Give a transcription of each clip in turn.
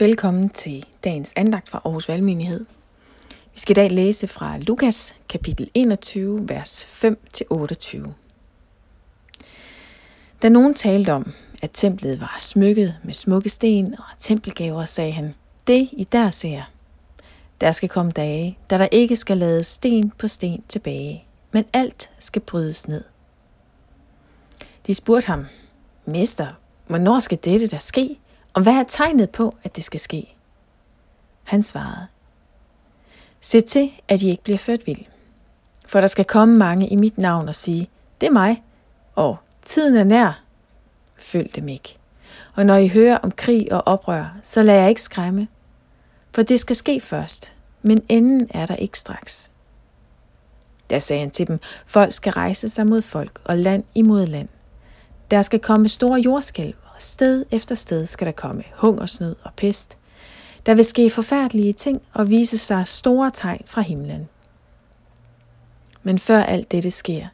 Velkommen til dagens andagt fra Aarhus Valgmenighed. Vi skal i dag læse fra Lukas kapitel 21, vers 5-28. Da nogen talte om, at templet var smykket med smukke sten og tempelgaver, sagde han, det I der ser, der skal komme dage, da der ikke skal lades sten på sten tilbage, men alt skal brydes ned. De spurgte ham, Mester, hvornår skal dette der ske? Og hvad er tegnet på, at det skal ske? Han svarede, Se til, at I ikke bliver ført vild. For der skal komme mange i mit navn og sige, det er mig, og tiden er nær. Følg dem ikke. Og når I hører om krig og oprør, så lad jeg ikke skræmme. For det skal ske først, men enden er der ikke straks. Der sagde han til dem, folk skal rejse sig mod folk og land imod land. Der skal komme store jordskælv, sted efter sted skal der komme hungersnød og pest. Der vil ske forfærdelige ting og vise sig store tegn fra himlen. Men før alt dette sker,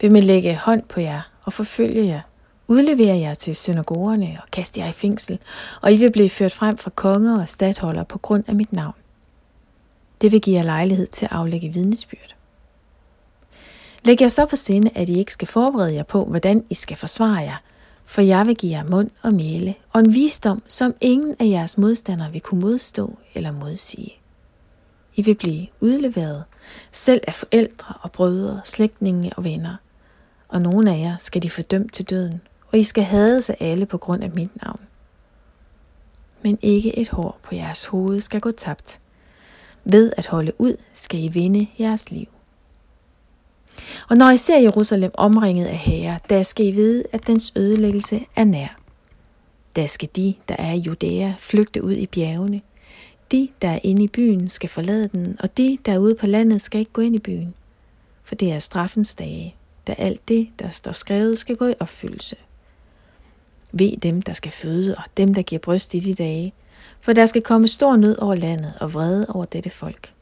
vil man lægge hånd på jer og forfølge jer, udlevere jer til synagogerne og kaste jer i fængsel, og I vil blive ført frem fra konger og stadholder på grund af mit navn. Det vil give jer lejlighed til at aflægge vidnesbyrd. Læg jer så på sinde, at I ikke skal forberede jer på, hvordan I skal forsvare jer, for jeg vil give jer mund og mæle og en visdom, som ingen af jeres modstandere vil kunne modstå eller modsige. I vil blive udleveret, selv af forældre og brødre, slægtninge og venner. Og nogle af jer skal de fordømt til døden, og I skal hade sig alle på grund af mit navn. Men ikke et hår på jeres hoved skal gå tabt. Ved at holde ud skal I vinde jeres liv. Og når I ser Jerusalem omringet af herrer, der skal I vide, at dens ødelæggelse er nær. Der skal de, der er i Judæa, flygte ud i bjergene. De, der er inde i byen, skal forlade den, og de, der er ude på landet, skal ikke gå ind i byen. For det er straffens dage, da alt det, der står skrevet, skal gå i opfyldelse. Ved dem, der skal føde, og dem, der giver bryst i de dage, for der skal komme stor nød over landet og vrede over dette folk.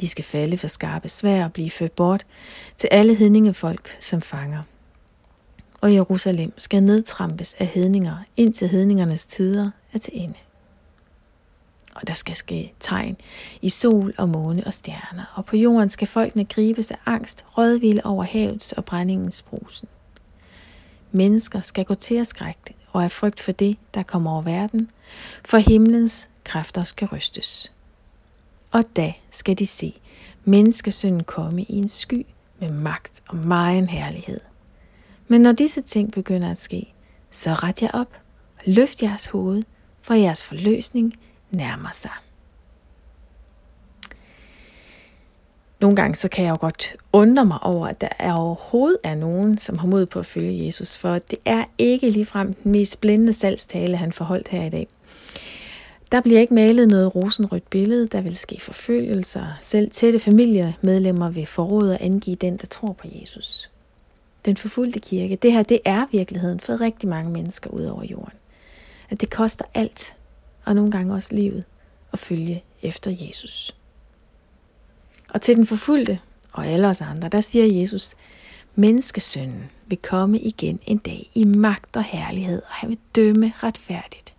De skal falde for skarpe svær og blive ført bort til alle hedningefolk som fanger. Og Jerusalem skal nedtrampes af hedninger, indtil hedningernes tider er til ende. Og der skal ske tegn i sol og måne og stjerner, og på jorden skal folkene gribes af angst, rødvilde over havets og brændingens brusen. Mennesker skal gå til at skrække og af frygt for det, der kommer over verden, for himlens kræfter skal rystes og da skal de se menneskesønnen komme i en sky med magt og megen herlighed. Men når disse ting begynder at ske, så ret jer op og løft jeres hoved, for jeres forløsning nærmer sig. Nogle gange så kan jeg jo godt undre mig over, at der er overhovedet er nogen, som har mod på at følge Jesus, for det er ikke ligefrem den mest blændende salgstale, han forholdt her i dag. Der bliver ikke malet noget rosenrødt billede, der vil ske forfølgelser. Selv tætte familiemedlemmer vil forråde og angive den, der tror på Jesus. Den forfulgte kirke, det her, det er virkeligheden for rigtig mange mennesker ud over jorden. At det koster alt, og nogle gange også livet, at følge efter Jesus. Og til den forfulgte, og alle os andre, der siger Jesus, menneskesønnen vil komme igen en dag i magt og herlighed, og han vil dømme retfærdigt.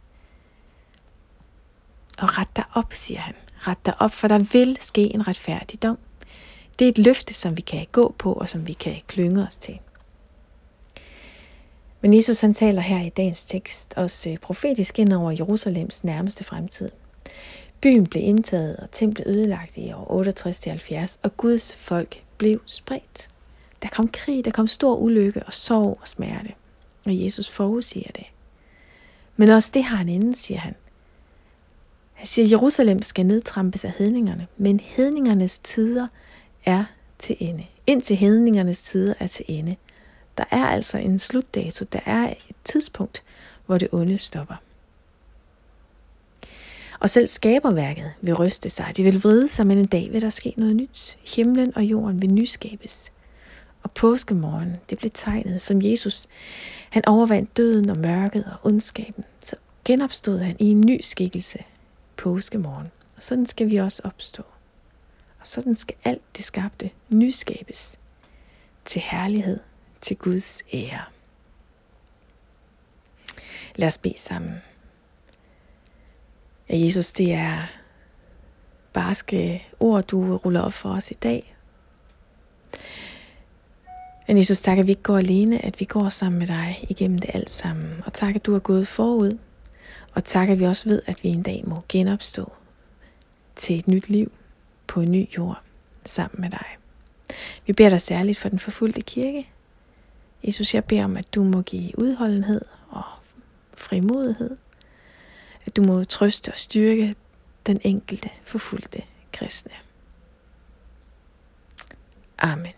Og ret dig op, siger han. Ret dig op, for der vil ske en retfærdig dom. Det er et løfte, som vi kan gå på, og som vi kan klynge os til. Men Jesus han taler her i dagens tekst også øh, profetisk ind over Jerusalems nærmeste fremtid. Byen blev indtaget og templet ødelagt i år 68-70, og Guds folk blev spredt. Der kom krig, der kom stor ulykke og sorg og smerte. Og Jesus forudsiger det. Men også det har en inden, siger han. Siger, at Jerusalem skal nedtrampes af hedningerne, men hedningernes tider er til ende. Indtil hedningernes tider er til ende. Der er altså en slutdato, der er et tidspunkt, hvor det onde stopper. Og selv skaberværket vil ryste sig. De vil vride sig, men en dag vil der ske noget nyt. Himlen og jorden vil nyskabes. Og påskemorgen, det blev tegnet, som Jesus, han overvandt døden og mørket og ondskaben. Så genopstod han i en ny skikkelse påskemorgen. Og sådan skal vi også opstå. Og sådan skal alt det skabte nyskabes til herlighed, til Guds ære. Lad os bede sammen. Ja, Jesus, det er barske ord, du ruller op for os i dag. Men Jesus, tak, at vi ikke går alene, at vi går sammen med dig igennem det alt sammen. Og tak, at du er gået forud. Og tak, at vi også ved, at vi en dag må genopstå til et nyt liv på en ny jord sammen med dig. Vi beder dig særligt for den forfulgte kirke. Jesus, jeg beder om, at du må give udholdenhed og frimodighed. At du må trøste og styrke den enkelte forfulgte kristne. Amen.